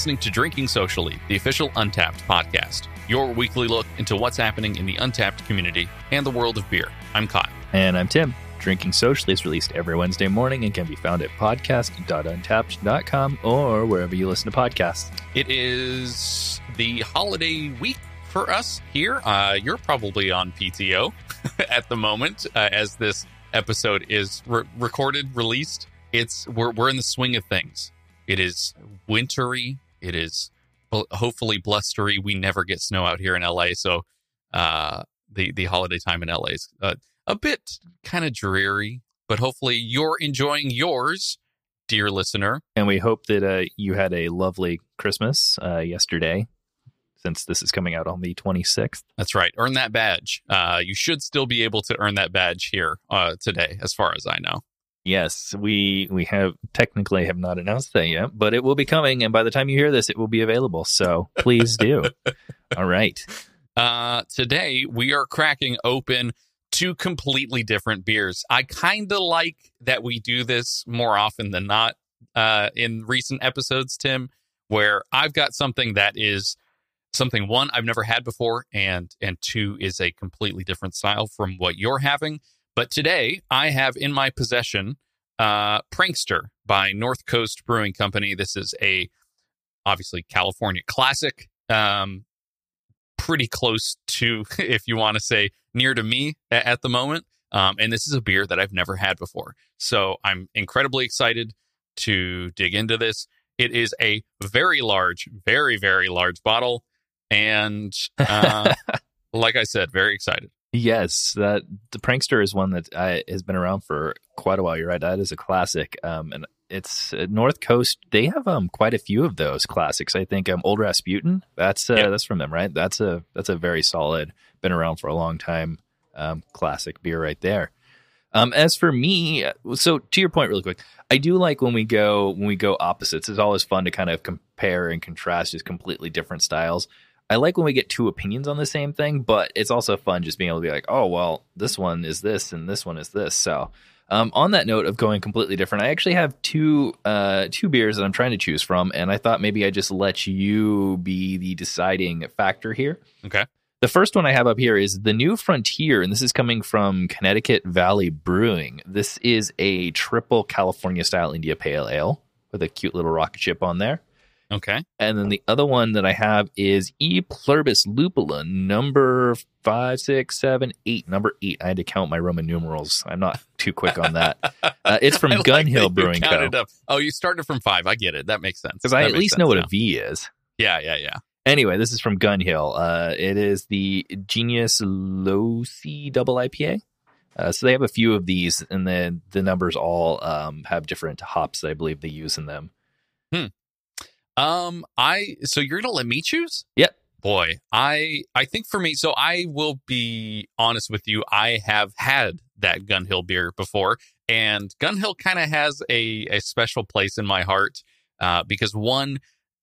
Listening to Drinking Socially, the official Untappd podcast, your weekly look into what's happening in the Untappd community and the world of beer. I'm Kyle. And I'm Tim. Drinking Socially is released every Wednesday morning and can be found at podcast.untappd.com or wherever you listen to podcasts. It is the holiday week for us here. Uh, you're probably on PTO at the moment uh, as this episode is re- recorded, released. It's we're we're in the swing of things. It is wintry. It is hopefully blustery. We never get snow out here in LA, so uh, the the holiday time in LA is uh, a bit kind of dreary. But hopefully, you're enjoying yours, dear listener. And we hope that uh, you had a lovely Christmas uh, yesterday, since this is coming out on the 26th. That's right. Earn that badge. Uh, you should still be able to earn that badge here uh, today, as far as I know. Yes, we we have technically have not announced that yet, but it will be coming, and by the time you hear this, it will be available. So please do. All right. Uh, today we are cracking open two completely different beers. I kind of like that we do this more often than not uh, in recent episodes, Tim, where I've got something that is something one I've never had before, and and two is a completely different style from what you're having. But today I have in my possession uh, Prankster by North Coast Brewing Company. This is a obviously California classic. Um, pretty close to, if you want to say, near to me at the moment. Um, and this is a beer that I've never had before. So I'm incredibly excited to dig into this. It is a very large, very, very large bottle. And uh, like I said, very excited. Yes, that the prankster is one that I, has been around for quite a while. You're right; that is a classic. Um, and it's uh, North Coast. They have um quite a few of those classics. I think um Old Rasputin. That's uh, Yep. that's from them, right? That's a that's a very solid, been around for a long time, um, classic beer right there. Um, as for me, uh, so to your point, really quick, I do like when we go when we go opposites. It's always fun to kind of compare and contrast just completely different styles. I like when we get two opinions on the same thing, but it's also fun just being able to be like, oh, well, this one is this and this one is this. So, um, on that note of going completely different, I actually have two uh, two beers that I'm trying to choose from, and I thought maybe I just let you be the deciding factor here. Okay. The first one I have up here is the New Frontier, and this is coming from Connecticut Valley Brewing. This is a triple California style India Pale Ale with a cute little rocket ship on there. Okay. And then the other one that I have is E Pluribus Lupula, number five, six, seven, eight. Number eight. I had to count my Roman numerals. I'm not too quick on that. Uh, it's from like Gun Hill Brewing Co. up. Oh, you started from five. I get it. That makes sense. Because I That at least know what now. a V is. Yeah, yeah, yeah. Anyway, this is from Gun Hill. Uh, it is the Genius Loci double IPA. Uh, so they have a few of these, and then the numbers all um, have different hops that I believe they use in them. Um, I so you're gonna let me choose? Yep. Boy, I I think for me, so I will be honest with you. I have had that Gun Hill beer before, and Gun Hill kind of has a a special place in my heart uh, because one,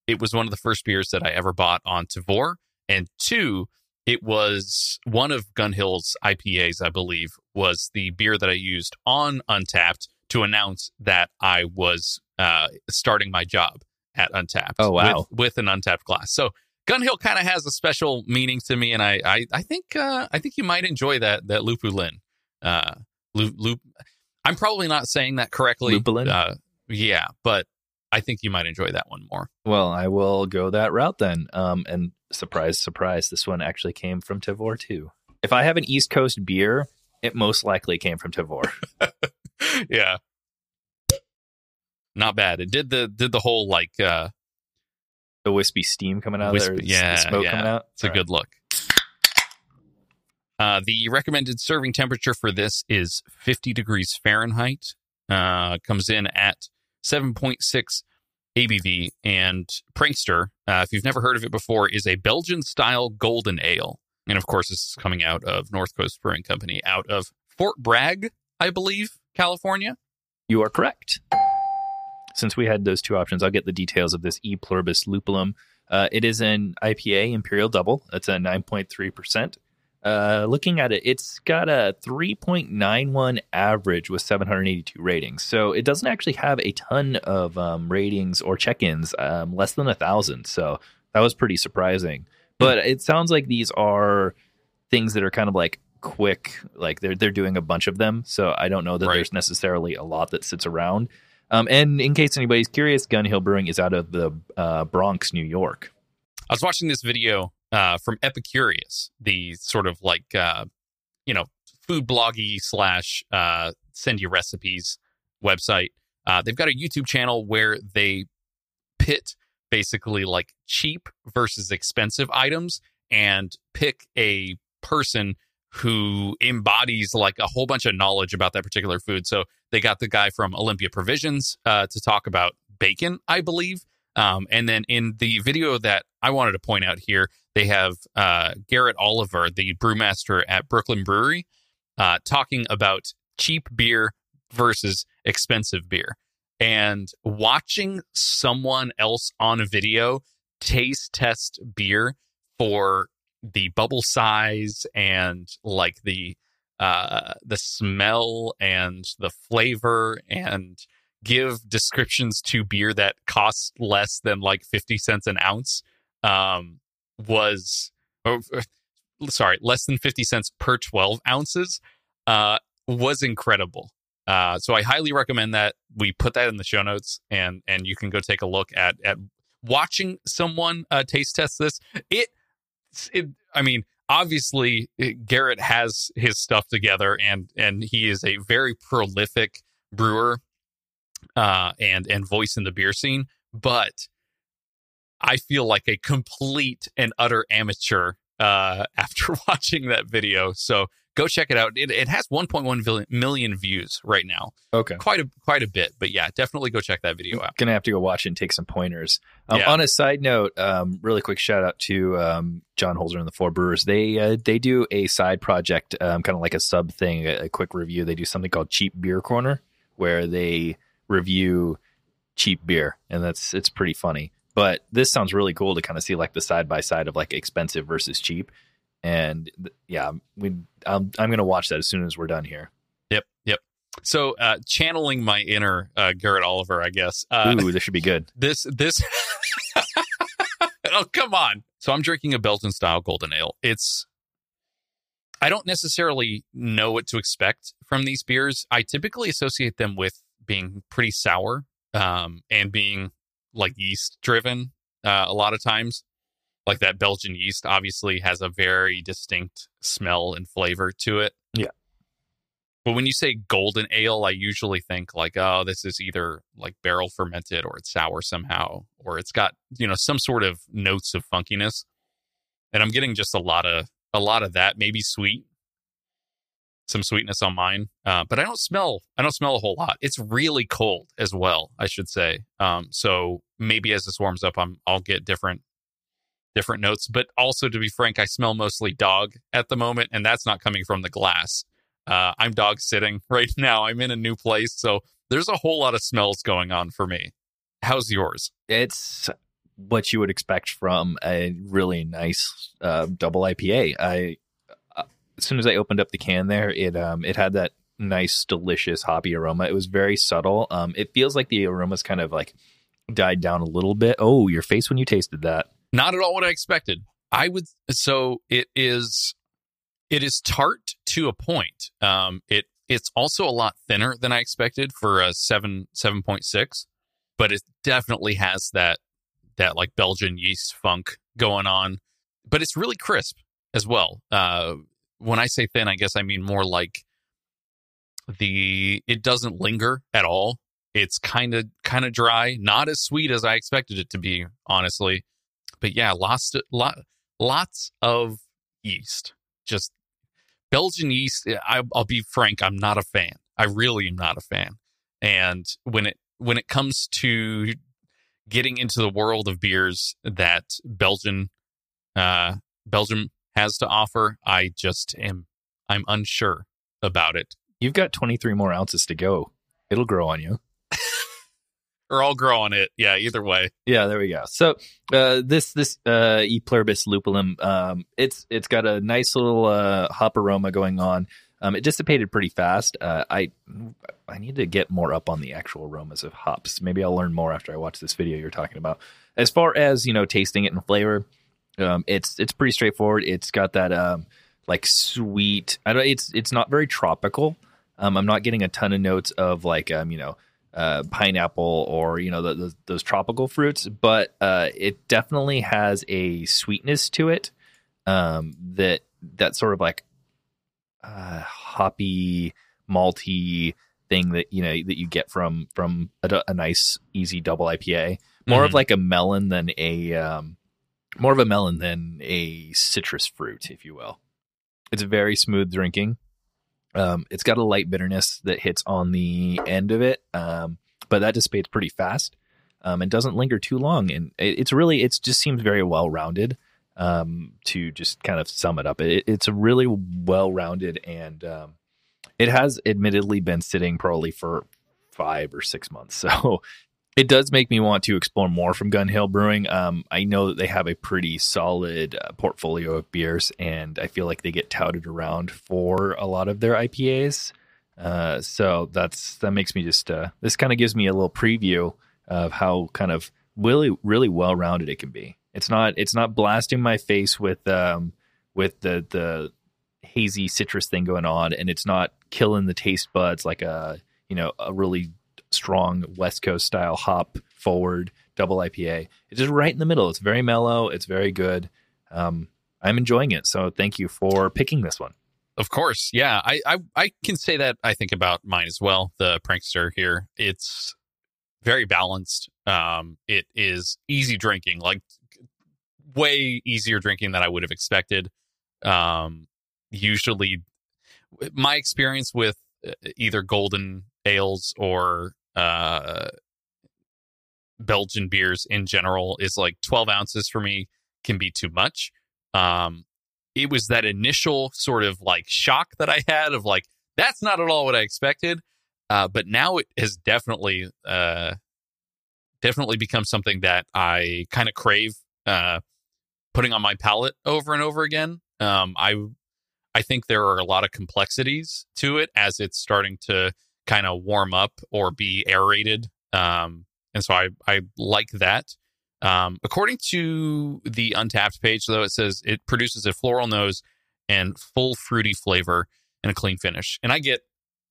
it was one of the first beers that I ever bought on Tavour, and two, it was one of Gun Hill's IPAs, I believe, was the beer that I used on Untappd to announce that I was uh, starting my job at Untappd. Oh, wow. With, with an Untappd glass. So Gun Hill kind of has a special meaning to me, and I I, I think uh, I think you might enjoy that that Lupulin. Uh, Lu, Lup, I'm probably not saying that correctly. Lupulin? Uh, yeah, but I think you might enjoy that one more. Well, I will go that route then. Um, and surprise, surprise, this one actually came from Tavour too. If I have an East Coast beer, it most likely came from Tavour. yeah. Not bad. It did the did the whole like uh the wispy steam coming out Wisp- of there, the yeah, smoke yeah. coming out. It's a good look. Uh, the recommended serving temperature for this is 50 degrees Fahrenheit. Uh, comes in at 7.6 ABV. And Prankster, uh, if you've never heard of it before, is a Belgian style golden ale. And of course, this is coming out of North Coast Brewing Company out of Fort Bragg, I believe, California. You are correct. Since we had those two options, I'll get the details of this E pluribus lupulum. Uh, it is an IPA Imperial Double. That's a 9.3%. Uh, looking at it, it's got a 3.91 average with 782 ratings. So it doesn't actually have a ton of um, ratings or check-ins, um, less than a thousand. So that was pretty surprising. But it sounds like these are things that are kind of like quick, like they're they're doing a bunch of them. So I don't know that Right. there's necessarily a lot that sits around. Um, and in case anybody's curious, Gun Hill Brewing is out of the uh, Bronx, New York. I was watching this video uh, from Epicurious, the sort of like uh, you know food bloggy slash uh, send you recipes website. Uh, they've got a YouTube channel where they pit basically like cheap versus expensive items and pick a person who embodies like a whole bunch of knowledge about that particular food. So they got the guy from Olympia Provisions uh, to talk about bacon, I believe. Um, and then in the video that I wanted to point out here, they have uh, Garrett Oliver, the brewmaster at Brooklyn Brewery, uh, talking about cheap beer versus expensive beer. And watching someone else on a video taste test beer for the bubble size and like the uh the smell and the flavor and give descriptions to beer that cost less than like 50 cents an ounce um was oh, sorry less than 50 cents per 12 ounces uh was incredible. Uh so i highly recommend that. We put that in the show notes and and you can go take a look at at watching someone uh taste test this. It it i mean obviously garrett has his stuff together and and he is a very prolific brewer uh and and voice in the beer scene but i feel like a complete and utter amateur uh after watching that video. So go check it out it, it has 1.1 million views right now Okay. quite a quite a bit but yeah definitely go check that video out Gonna have to go watch it and take some pointers. Um, Yeah. On a side note, um, really quick shout out to um, John Holzer and the Four Brewers. They uh, they do a side project, um, kind of like a sub thing, a, a quick review. They do something called Cheap Beer Corner, where they review cheap beer, and that's it's pretty funny. But this sounds really cool to kind of see like the side by side of like expensive versus cheap. And yeah, we I'm, I'm gonna watch that as soon as we're done here. Yep, yep. So, uh, channeling my inner uh, Garrett Oliver, I guess. Uh, Ooh, this should be good. this this. oh come on! So I'm drinking a Belgian style golden ale. It's. I don't necessarily know what to expect from these beers. I typically associate them with being pretty sour, um, and being like yeast driven. Uh, a lot of times, like that Belgian yeast, obviously has a very distinct smell and flavor to it. Yeah. But when you say golden ale, I usually think like, oh, this is either like barrel fermented or it's sour somehow, or it's got, you know, some sort of notes of funkiness. And I'm getting just a lot of a lot of that, maybe sweet. Some sweetness on mine. Uh, but I don't smell I don't smell a whole lot. It's really cold as well, I should say. Um, so maybe as this warms up, I'm I'll get different different notes. But also to be frank, I smell mostly dog at the moment, and that's not coming from the glass. Uh, I'm dog sitting right now. I'm in a new place, so there's a whole lot of smells going on for me. How's yours? it's what you would expect from a really nice uh, double IPA. I uh, as soon as I opened up the can there, it um it had that nice, delicious hoppy aroma. It was very subtle. Um, it feels like the aroma's kind of like died down a little bit. Oh, your face when you tasted that. Not at all what I expected. I would so it is it is tart to a point. Um it it's also a lot thinner than I expected for a 7 7.6, but it definitely has that that like Belgian yeast funk going on. But it's really crisp as well. Uh when I say thin, I guess I mean more like the it doesn't linger at all. It's kind of kind of dry, not as sweet as I expected it to be, honestly but yeah, lots lot, lots of yeast. Just Belgian yeast. I, I'll be frank, I'm not a fan. I really am not a fan. And when it when it comes to getting into the world of beers that Belgian uh, Belgium has to offer, I just am I'm unsure about it. You've got 23 more ounces to go. It'll grow on you. Or I'll grow on it. Yeah, either way. Yeah, there we go. So uh, this this uh, E pluribus lupulum, um, it's it's got a nice little uh, hop aroma going on. Um, it dissipated pretty fast. Uh, I I need to get more up on the actual aromas of hops. Maybe I'll learn more after I watch this video you're talking about. As far as you know, tasting it and flavor, um, it's it's pretty straightforward. It's got that um, like sweet. I don't. It's it's not very tropical. Um, I'm not getting a ton of notes of like um, you know uh, pineapple or you know the, the, those tropical fruits, but uh, it definitely has a sweetness to it um, that that sort of like uh, hoppy, malty thing that you know that you get from from a, a nice easy double IPA. More of Mhm. like a melon than a um, more of a melon than a citrus fruit, if you will. It's very smooth drinking. Um, it's got a light bitterness that hits on the end of it, um, but that dissipates pretty fast um, and doesn't linger too long. And it, it's really, it just seems very well rounded. Um, to just kind of sum it up, it, it's a really well rounded, and um, it has admittedly been sitting probably for five or six months. So it does make me want to explore more from Gun Hill Brewing. Um, I know that they have a pretty solid uh, portfolio of beers, and I feel like they get touted around for a lot of their IPAs. Uh, so that's that makes me just uh, this kind of gives me a little preview of how kind of really really well rounded it can be. It's not it's not blasting my face with um, with the the hazy citrus thing going on, and it's not killing the taste buds like a you know a really strong West Coast style hop forward double IPA. It's just right in the middle. It's very mellow. It's very good. Um, I'm enjoying it. So thank you for picking this one. Of course, yeah. I, I I can say that I think about mine as well. The prankster here, it's very balanced. Um, it is easy drinking, like way easier drinking than I would have expected. Um, usually, my experience with uh, either golden ales or uh, Belgian beers in general is like 12 ounces for me can be too much. Um, it was that initial sort of like shock that I had of like, that's not at all what I expected. Uh, but now it has definitely, uh, definitely become something that I kind of crave, uh, putting on my palate over and over again. Um, I, I think there are a lot of complexities to it as it's starting to kind of warm up or be aerated. Um, and so I, I like that. Um, according to the Untappd page, though, it says it produces a floral nose and full fruity flavor and a clean finish. And I get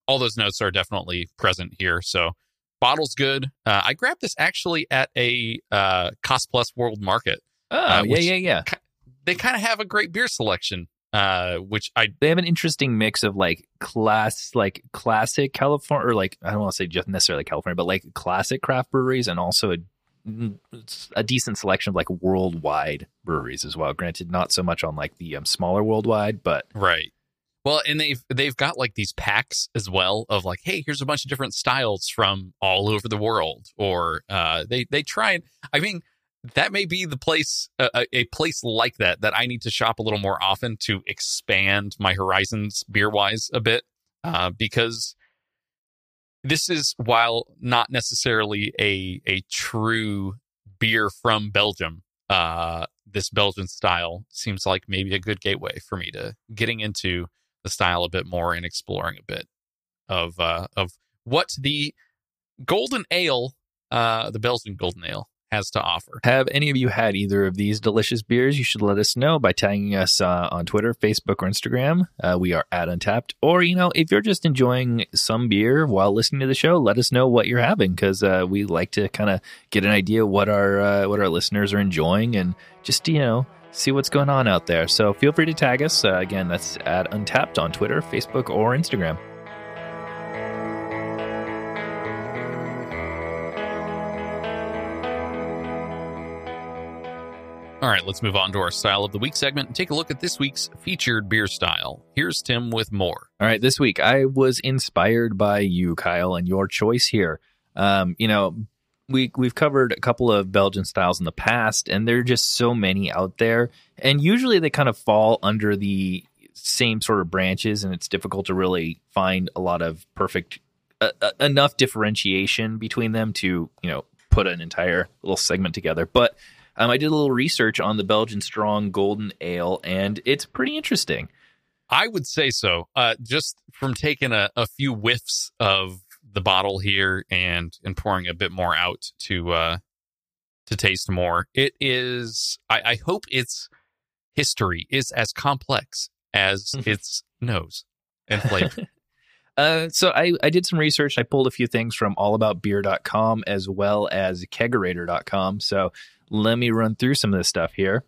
all those notes are definitely present here. So bottle's good. Uh, I grabbed this actually at a uh, Cost Plus World Market. Oh, Uh, yeah, yeah, yeah. They kind of have a great beer selection, uh, which I They have an interesting mix of like class, like classic California, or like I don't want to say just necessarily California, but like classic craft breweries, and also a a decent selection of like worldwide breweries as well. Granted, not so much on like the um, smaller worldwide, but Right. Well, and they've they've got like these packs as well of like, hey, here's a bunch of different styles from all over the world, or uh, they they try and I mean that may be the place a, a place like that that I need to shop a little more often to expand my horizons beer wise a bit, uh, because this is while not necessarily a a true beer from Belgium. Uh, this Belgian style seems like maybe a good gateway for me to getting into the style a bit more and exploring a bit of uh, of what the golden ale, uh, the Belgian golden ale, has to offer. Have any of you had either of these delicious beers? You should let us know by tagging us uh, on Twitter, Facebook, or Instagram. Uh, we are at Untappd. Or, you know, if you're just enjoying some beer while listening to the show, let us know what you're having because uh, we like to kind of get an idea what our uh, what our listeners are enjoying and just you know see what's going on out there. So feel free to tag us. Uh, again, that's at Untappd on Twitter, Facebook, or Instagram. All right, let's move on to our style of the week segment and take a look at this week's featured beer style. Here's Tim with more. All right, this week I was inspired by you, Kyle, and your choice here. Um, you know, we we've covered a couple of Belgian styles in the past, and there are just so many out there, and usually they kind of fall under the same sort of branches, and it's difficult to really find a lot of perfect a, a, enough differentiation between them to you know put an entire little segment together. But um, I did a little research on the Belgian Strong Golden Ale, and it's pretty interesting. I would say so. Uh, just from taking a, a few whiffs of the bottle here and and pouring a bit more out to uh, to taste more. It is. I, I hope its history is as complex as its nose and flavor. Uh, so I, I did some research. I pulled a few things from allaboutbeer.com as well as kegerator.com. So let me run through some of this stuff here.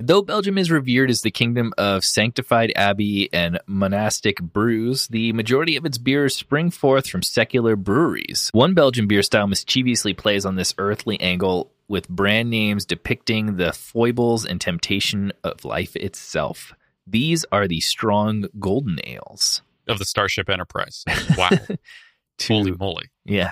Though Belgium is revered as the kingdom of sanctified abbey and monastic brews, the majority of its beers spring forth from secular breweries. One Belgian beer style mischievously plays on this earthly angle with brand names depicting the foibles and temptation of life itself. These are the strong golden ales of the Starship Enterprise. Wow. To- Holy moly. Yeah.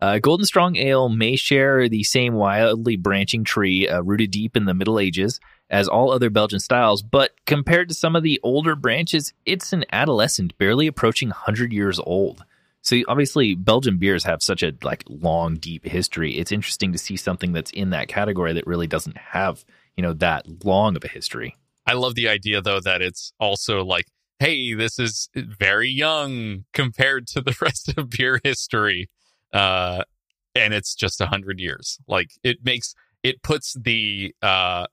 Uh, Golden Strong Ale may share the same wildly branching tree uh, rooted deep in the Middle Ages as all other Belgian styles, but compared to some of the older branches, it's an adolescent, barely approaching 100 years old. So obviously, Belgian beers have such a like long, deep history. It's interesting to see something that's in that category that really doesn't have you know that long of a history. I love the idea though that it's also like, hey, this is very young compared to the rest of beer history. Uh and it's just a hundred years. Like it makes it puts the uh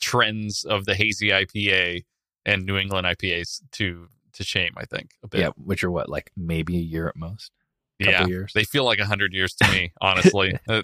trends of the hazy IPA and New England IPAs to to shame, I think, a bit. Yeah, which are what like maybe a year at most. Couple yeah. years. They feel like a hundred years to me, honestly. Uh,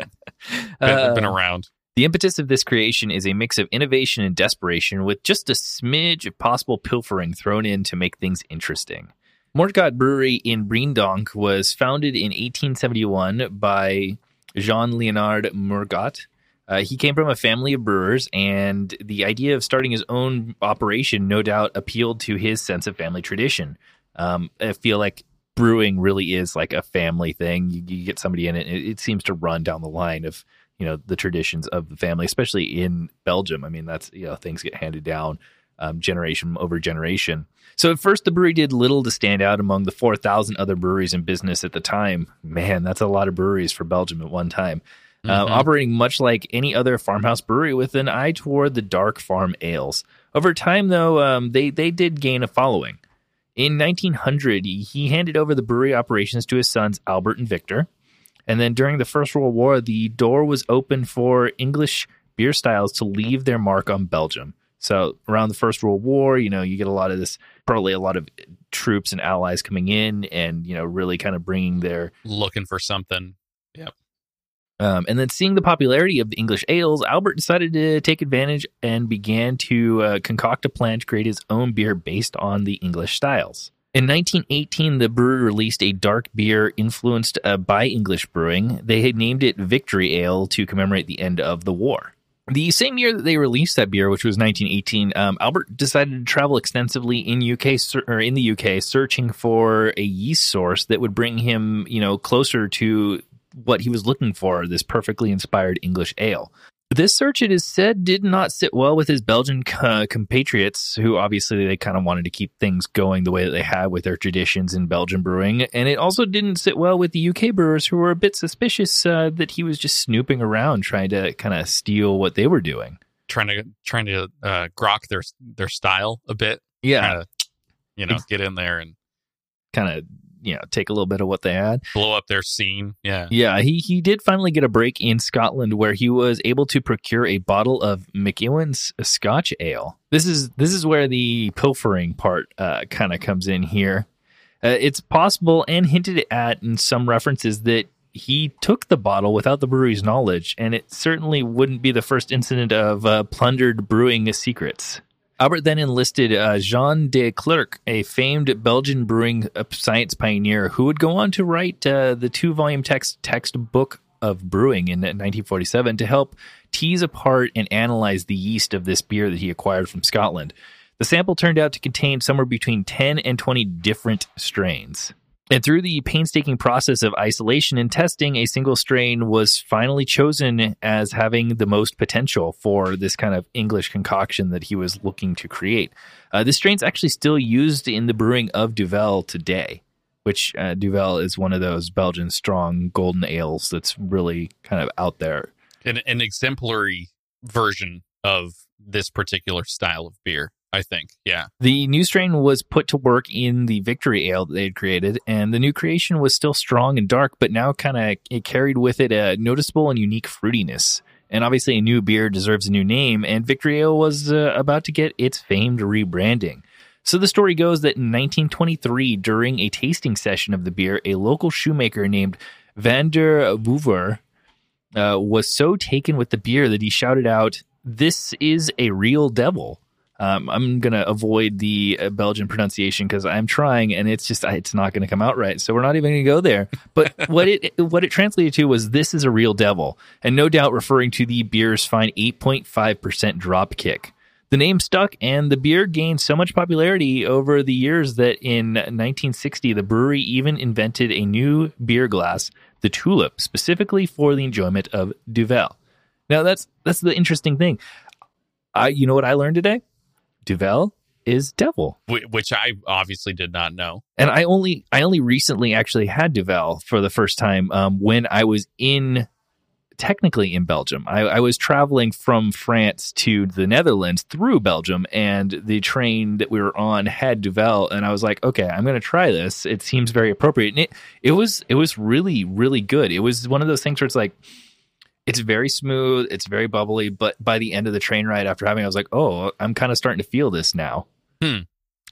been, Uh, been around. The impetus of this creation is a mix of innovation and desperation with just a smidge of possible pilfering thrown in to make things interesting. Moortgat Brewery in Breendonk was founded in 1871 by Jean Leonard Moortgat. Uh, he came from a family of brewers, and the idea of starting his own operation no doubt appealed to his sense of family tradition. Um, I feel like brewing really is like a family thing. You, you get somebody in it, it, it seems to run down the line of you know the traditions of the family, especially in Belgium. I mean, that's you know things get handed down um, generation over generation. So at first, the brewery did little to stand out among the four thousand other breweries in business at the time. Man, that's a lot of breweries for Belgium at one time. Uh, Mhm. operating much like any other farmhouse brewery with an eye toward the dark farm ales. Over time, though, um, they they did gain a following. In 1900, he handed over the brewery operations to his sons Albert and Victor. And then during the First World War, the door was open for English beer styles to leave their mark on Belgium. So around the First World War, you know, you get a lot of this, probably a lot of troops and allies coming in and, you know, really kind of bringing their Looking for something. Yep. Um, and then seeing the popularity of the English ales, Albert decided to take advantage and began to uh, concoct a plan to create his own beer based on the English styles. In 1918, the brewery released a dark beer influenced uh, by English brewing. They had named it Victory Ale to commemorate the end of the war. The same year that they released that beer, which was 1918, um, Albert decided to travel extensively in UK or in the UK, searching for a yeast source that would bring him, you know, closer to what he was looking for this perfectly inspired English ale. This search, it is said, did not sit well with his Belgian uh, compatriots, who obviously they kind of wanted to keep things going the way that they had with their traditions in Belgian brewing. And it also didn't sit well with the UK brewers, who were a bit suspicious uh, that he was just snooping around trying to kind of steal what they were doing. Trying to trying to uh, grok their their style a bit. Yeah, Kinda, you know, get in there and kind of you know take a little bit of what they had. blow up their scene. Yeah. Yeah, he he did finally get a break in Scotland where he was able to procure a bottle of McEwen's Scotch ale. This is this is where the pilfering part uh, kind of comes in here. Uh, it's possible and hinted at in some references that he took the bottle without the brewery's knowledge, and it certainly wouldn't be the first incident of uh, plundered brewing secrets. Albert then enlisted uh, Jean De Clerck, a famed Belgian brewing uh, science pioneer who would go on to write uh, the two volume text textbook of brewing in 1947 to help tease apart and analyze the yeast of this beer that he acquired from Scotland. The sample turned out to contain somewhere between 10 and 20 different strains. And through the painstaking process of isolation and testing, a single strain was finally chosen as having the most potential for this kind of English concoction that he was looking to create. Uh, this strain's actually still used in the brewing of Duvel today, which uh, Duvel is one of those Belgian strong golden ales that's really kind of out there. An, an exemplary version of this particular style of beer. I think, yeah. The new strain was put to work in the Victory Ale that they had created, and the new creation was still strong and dark, but now kind of it carried with it a noticeable and unique fruitiness. And obviously, a new beer deserves a new name, and Victory Ale was uh, about to get its famed rebranding. So the story goes that in 1923, during a tasting session of the beer, a local shoemaker named Van der Wouver uh, was so taken with the beer that he shouted out, "This is a real devil." Um, I'm gonna avoid the uh, Belgian pronunciation because I'm trying, and it's just it's not gonna come out right. So we're not even gonna go there. But what it what it translated to was "This is a real devil," and no doubt referring to the beer's fine 8.5 percent drop kick. The name stuck, and the beer gained so much popularity over the years that in 1960, the brewery even invented a new beer glass, the Tulip, specifically for the enjoyment of Duvel. Now, that's that's the interesting thing. I, you know what I learned today? Duvel is devil, which I obviously did not know. And I only I only recently actually had Duvel for the first time um, when I was in technically in Belgium. I, I, was traveling from France to the Netherlands through Belgium, and the train that we were on had Duvel, and I was like, okay, I'm going to try this. It seems very appropriate, and it it was it was really really good. It was one of those things where it's like. It's very smooth. It's very bubbly, but by the end of the train ride, after having, it, I was like, "Oh, I'm kind of starting to feel this now." Hmm.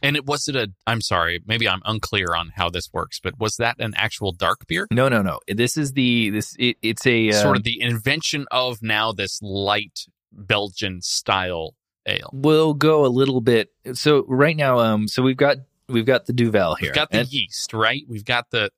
And it was it a I'm sorry, maybe I'm unclear on how this works, but was that an actual dark beer? No, no, no. This is the this it, it's a sort of the invention of now this light Belgian style ale. We'll go a little bit. So right now um so we've got we've got the Duvel here. We've got the and, yeast, right? We've got the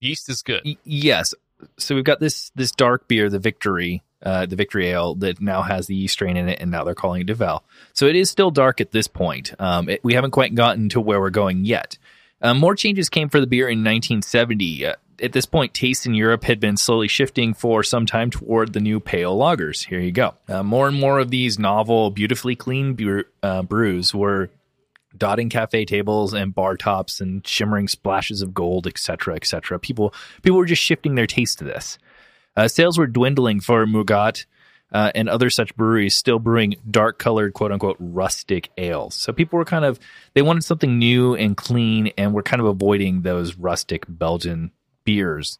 yeast is good. Y- yes. So we've got this this dark beer, the Victory, uh, the Victory Ale that now has the yeast strain in it, and now they're calling it Duvel. So it is still dark at this point. Um, it, we haven't quite gotten to where we're going yet. Um, more changes came for the beer in 1970. Uh, at this point, tastes in Europe had been slowly shifting for some time toward the new pale lagers. Here you go. Uh, more and more of these novel, beautifully clean beer, uh, brews were dotting cafe tables and bar tops and shimmering splashes of gold, etc., etc. People people were just shifting their taste to this. Uh, sales were dwindling for Mugat uh, and other such breweries, still brewing dark colored, quote unquote, rustic ales. So people were kind of, they wanted something new and clean and were kind of avoiding those rustic Belgian beers.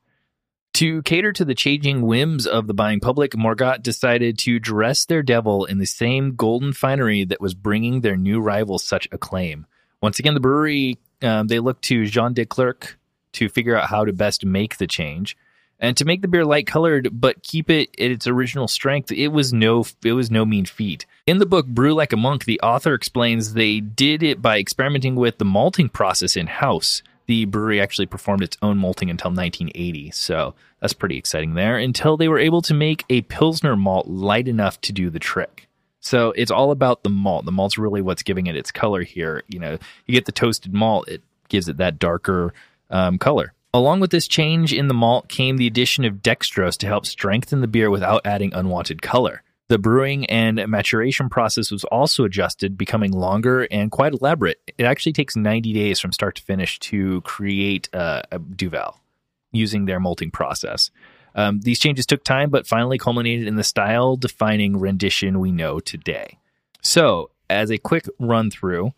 To cater to the changing whims of the buying public, Moortgat decided to dress their devil in the same golden finery that was bringing their new rivals such acclaim. Once again, the brewery, um, they looked to Jean De Clerck to figure out how to best make the change and to make the beer light colored but keep it at its original strength. It was no it was no mean feat. In the book brew like a monk the author explains they did it by experimenting with the malting process in house the brewery actually performed its own malting until 1980 so that's pretty exciting there until they were able to make a pilsner malt light enough to do the trick. So it's all about the malt. The malt's really what's giving it its color here. You know you get the toasted malt it gives it that darker um, color. Along with this change in the malt came the addition of dextrose to help strengthen the beer without adding unwanted color. The brewing and maturation process was also adjusted, becoming longer and quite elaborate. It actually takes 90 days from start to finish to create a Duvel using their malting process. Um, these changes took time, but finally culminated in the style defining rendition we know today. So, as a quick run through,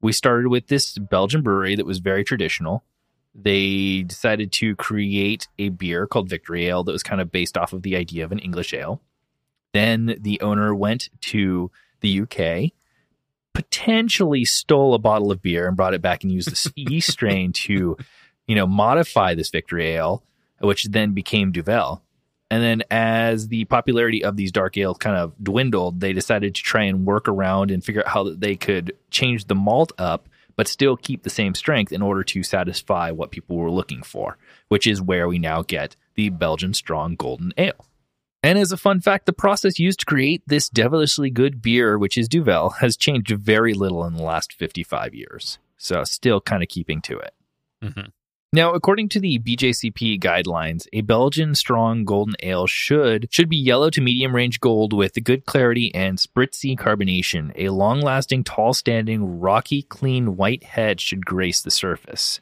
we started with this Belgian brewery that was very traditional they decided to create a beer called Victory Ale that was kind of based off of the idea of an English ale. Then the owner went to the UK, potentially stole a bottle of beer and brought it back and used the yeast strain to, you know, modify this Victory Ale, which then became Duvel. And then as the popularity of these dark ales kind of dwindled, they decided to try and work around and figure out how they could change the malt up but still keep the same strength in order to satisfy what people were looking for, which is where we now get the Belgian Strong Golden Ale. And as a fun fact, the process used to create this devilishly good beer, which is Duvel, has changed very little in the last 55 years. So, still kind of keeping to it. Mm-hmm. Now, according to the BJCP guidelines, a Belgian strong golden ale should should be yellow to medium range gold with good clarity and spritzy carbonation. A long-lasting, tall-standing, rocky, clean white head should grace the surface.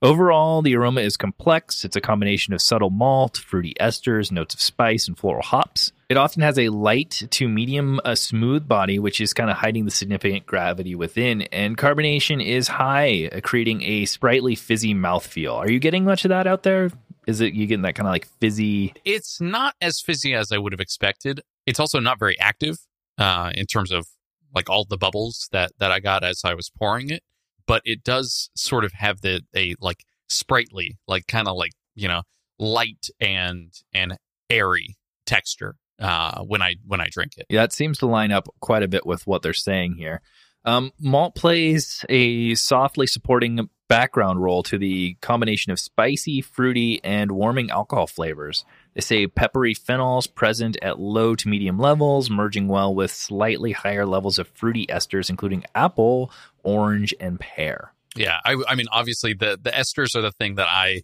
Overall, the aroma is complex. It's a combination of subtle malt, fruity esters, notes of spice, and floral hops. It often has a light to medium a smooth body, which is kind of hiding the significant gravity within. And carbonation is high, uh, creating a sprightly, fizzy mouthfeel. Are you getting much of that out there? Is it you getting that kind of like fizzy? It's not as fizzy as I would have expected. It's also not very active uh, in terms of like all the bubbles that that I got as I was pouring it but it does sort of have the a like sprightly, like kind of like you know light and and airy texture uh, when I when I drink it. Yeah, it seems to line up quite a bit with what they're saying here. Um, malt plays a softly supporting background role to the combination of spicy, fruity, and warming alcohol flavors. They say peppery phenols present at low to medium levels, merging well with slightly higher levels of fruity esters, including apple, orange, and pear. Yeah, I, I mean, obviously the the esters are the thing that I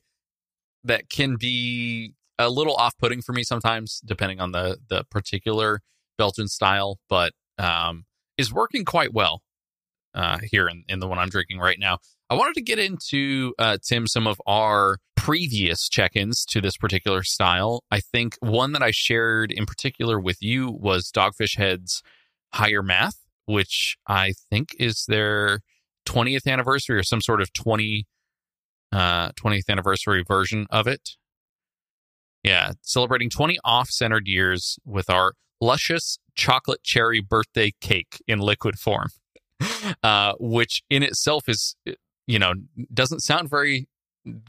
that can be a little off putting for me sometimes, depending on the the particular Belgian style, but um, is working quite well uh, here in, in the one I'm drinking right now. I wanted to get into uh, Tim some of our previous check-ins to this particular style. I think one that I shared in particular with you was Dogfish Head's Higher Math, which I think is their 20th anniversary or some sort of 20 uh, 20th anniversary version of it. Yeah, celebrating 20 off-centered years with our luscious chocolate cherry birthday cake in liquid form. Uh, which in itself is, you know, doesn't sound very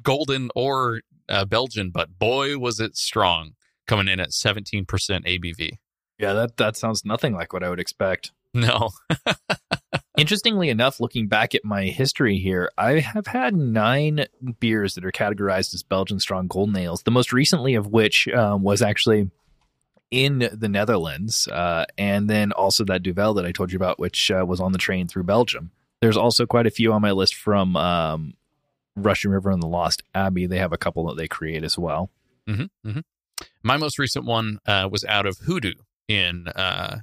golden or uh, Belgian, but boy, was it strong coming in at 17% ABV. Yeah, that, that sounds nothing like what I would expect. No. Interestingly enough, looking back at my history here, I have had nine beers that are categorized as Belgian strong golden ales. The most recently of which um, was actually in the Netherlands, uh, and then also that Duvel that I told you about, which uh, was on the train through Belgium. There's also quite a few on my list from um, Russian River and the Lost Abbey. They have a couple that they create as well. Mm-hmm, mm-hmm. My most recent one uh, was out of Hoodoo in uh,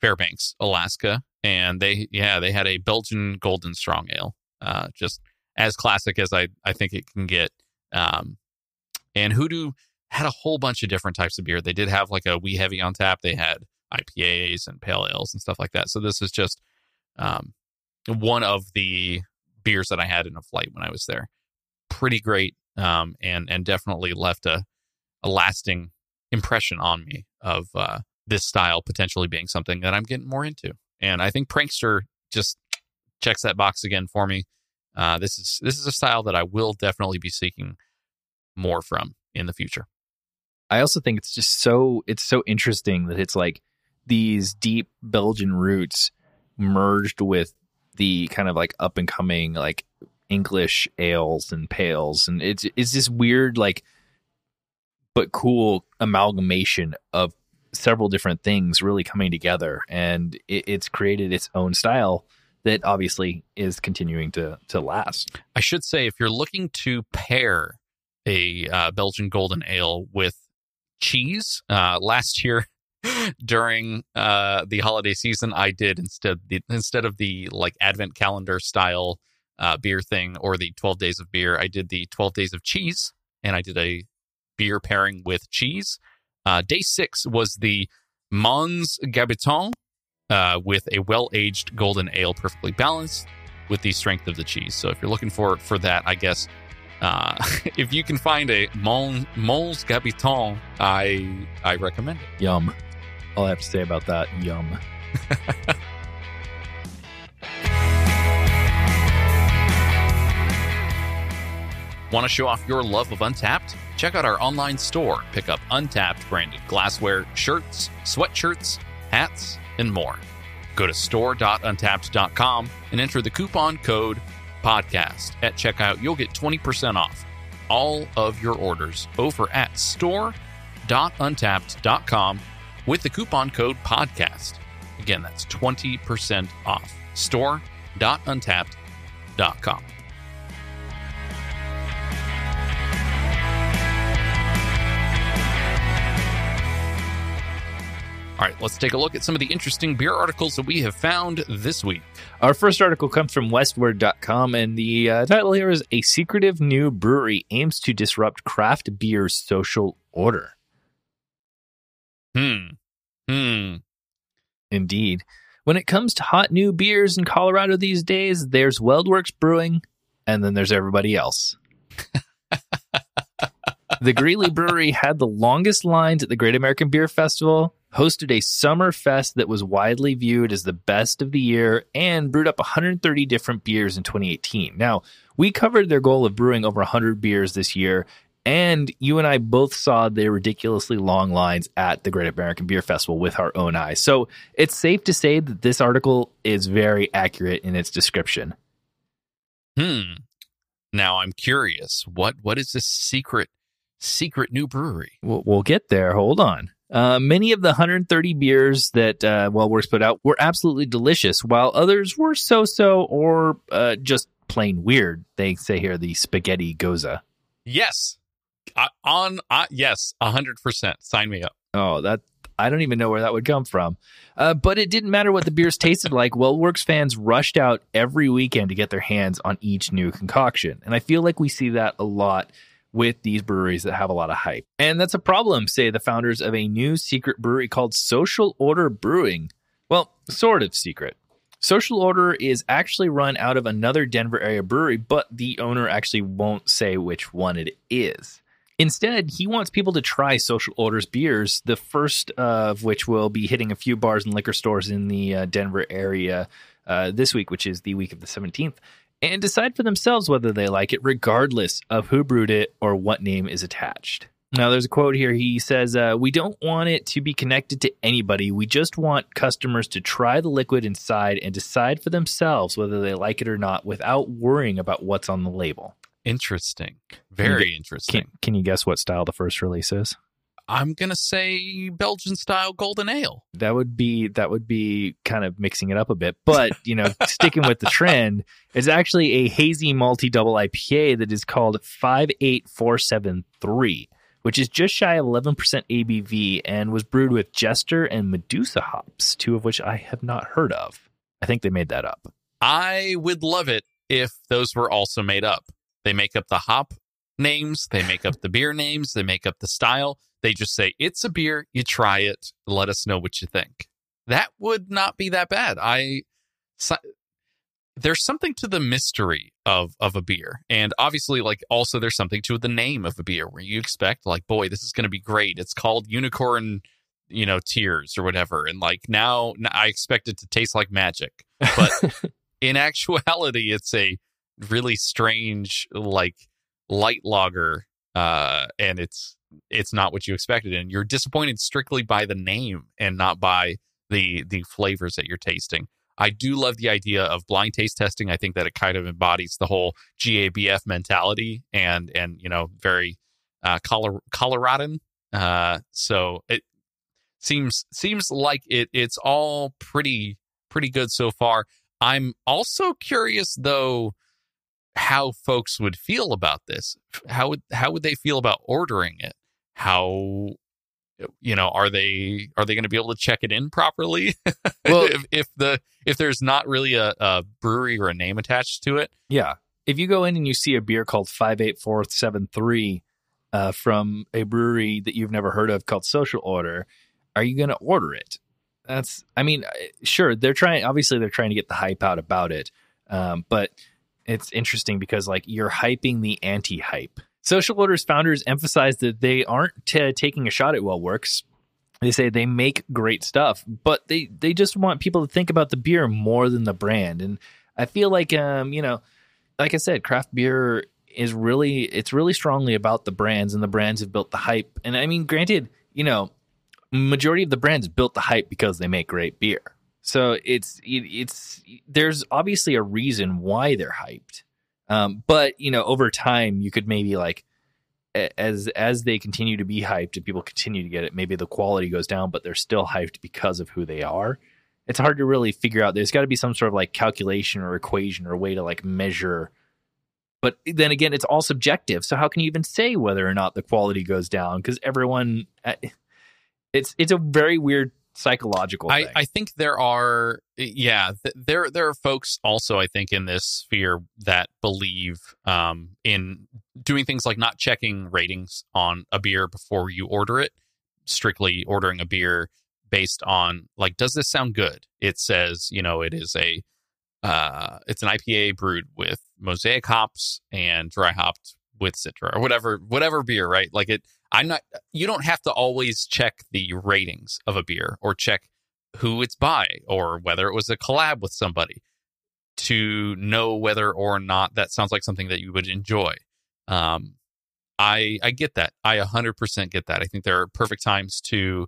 Fairbanks, Alaska, and they yeah they had a Belgian Golden Strong Ale, uh, just as classic as I I think it can get. Um, and Hoodoo had a whole bunch of different types of beer. They did have like a wee heavy on tap. They had IPAs and pale ales and stuff like that. So this is just um, one of the beers that I had in a flight when I was there. Pretty great, um, and and definitely left a a lasting impression on me of uh, this style potentially being something that I'm getting more into. And I think Prankster just checks that box again for me. Uh, this is this is a style that I will definitely be seeking more from in the future. I also think it's just so it's so interesting that it's like these deep Belgian roots merged with the kind of like up and coming like English ales and pales and it's it's this weird like but cool amalgamation of several different things really coming together, and it, it's created its own style that obviously is continuing to to last. I should say, if you're looking to pair a uh, Belgian Golden Ale with cheese, uh, last year during uh, the holiday season, I did instead the, instead of the like Advent calendar style uh, beer thing or the 12 days of beer, I did the 12 days of cheese, and I did a beer pairing with cheese. Uh, day six was the Mons Gabietou uh, with a well aged golden ale, perfectly balanced with the strength of the cheese. So if you're looking for for that, I guess uh, if you can find a Mons, Mons Gabietou, I I recommend it. Yum. All I have to say about that, yum. Want to show off your love of Untappd? Check out our online store. Pick up Untappd branded glassware, shirts, sweatshirts, hats, and more. Go to store.untappd.com and enter the coupon code podcast. At checkout, you'll get 20% off all of your orders over at store.untappd.com with the coupon code podcast. Again, that's 20% off. store.untappd.com. All right, let's take a look at some of the interesting beer articles that we have found this week. Our first article comes from Westword.com, and the uh, title here is A Secretive New Brewery Aims to Disrupt Craft Beer's Social Order. Hmm. Hmm. Indeed. When it comes to hot new beers in Colorado these days, there's WeldWerks Brewing, and then there's everybody else. the Greeley Brewery had the longest lines at the Great American Beer Festival, hosted a summer fest that was widely viewed as the best of the year, and brewed up 130 different beers in 2018. Now, we covered their goal of brewing over 100 beers this year, and you and I both saw the ridiculously long lines at the Great American Beer Festival with our own eyes. So it's safe to say that this article is very accurate in its description. Hmm. Now I'm curious. What what is this secret secret new brewery? We'll, we'll get there. Hold on. Uh, many of the 130 beers that uh, WeldWerks put out were absolutely delicious, while others were so-so or uh, just plain weird. They say here the spaghetti gose. Yes. On uh, yes, 100%. Sign me up. Oh, that I don't even know where that would come from. Uh, but it didn't matter what the beers tasted like. WeldWerks fans rushed out every weekend to get their hands on each new concoction. And I feel like we see that a lot with these breweries that have a lot of hype. And that's a problem, say the founders of a new secret brewery called Social Order Brewing. Well, sort of secret. Social Order is actually run out of another Denver area brewery, but the owner actually won't say which one it is. Instead, he wants people to try Social Order's beers, the first of which will be hitting a few bars and liquor stores in the uh, Denver area uh, this week, which is the week of the 17th, and decide for themselves whether they like it, regardless of who brewed it or what name is attached. Now, there's a quote here. He says, uh, We don't want it to be connected to anybody. We just want customers to try the liquid inside and decide for themselves whether they like it or not without worrying about what's on the label. Interesting. Very Can, interesting. can you guess what style the first release is? I'm going to say Belgian style golden ale. That would be that would be kind of mixing it up a bit, but you know, sticking with the trend, it's actually a hazy multi double IPA that is called five eight four seven three, which is just shy of eleven percent ABV and was brewed with Jester and Medusa hops, two of which I have not heard of. I think they made that up. I would love it if those were also made up. They make up the hop names, they make up the beer names, they make up the style. They just say, it's a beer, you try it, let us know what you think. That would not be that bad. I. So, there's something to the mystery of of a beer and obviously like also there's something to the name of a beer where you expect like boy this is going to be great it's called unicorn you know tears or whatever and like now i expect it to taste like magic but in actuality it's a really strange like light lager uh and it's it's not what you expected and you're disappointed strictly by the name and not by the the flavors that you're tasting. I do love the idea of blind taste testing. I think that it kind of embodies the whole gabf mentality and and you know very uh Color- coloradan uh so it seems seems like it it's all pretty pretty good so far. I'm also curious though how folks would feel about this. How would how would they feel about ordering it? How you know are they are they going to be able to check it in properly? Well- if, if the if there's not really a, a brewery or a name attached to it, Yeah. If you go in and you see a beer called 58473 uh, from a brewery that you've never heard of called Social Order, are you going to order it? That's, I mean, uh, sure, they're trying, obviously, they're trying to get the hype out about it. Um, but it's interesting because, like, you're hyping the anti hype. Social Order's founders emphasize that they aren't t- taking a shot at WeldWerks. They say they make great stuff, but they, they just want people to think about the beer more than the brand. And I feel like, um, you know, like I said, craft beer is really it's really strongly about the brands, and the brands have built the hype. And I mean, granted, you know, majority of the brands built the hype because they make great beer. So it's it, it's there's obviously a reason why they're hyped. Um, but you know, over time, you could maybe like as as they continue to be hyped and people continue to get it, maybe the quality goes down, but they're still hyped because of who they are. It's hard to really figure out. There's got to be some sort of like calculation or equation or way to like measure. But then again, it's all subjective. So how can you even say whether or not the quality goes down? Because everyone, uh, it's it's a very weird psychological I. I think there are yeah th- there there are folks also I think in this sphere that believe um, in doing things like not checking ratings on a beer before you order it strictly ordering a beer based on like does this sound good it says you know it is a uh it's an IPA brewed with mosaic hops and dry hopped with citra or whatever whatever beer right like it I'm not you don't have to always check the ratings of a beer or check who it's by or whether it was a collab with somebody to know whether or not that sounds like something that you would enjoy. Um, I I get that. I 100% get that. I think there are perfect times to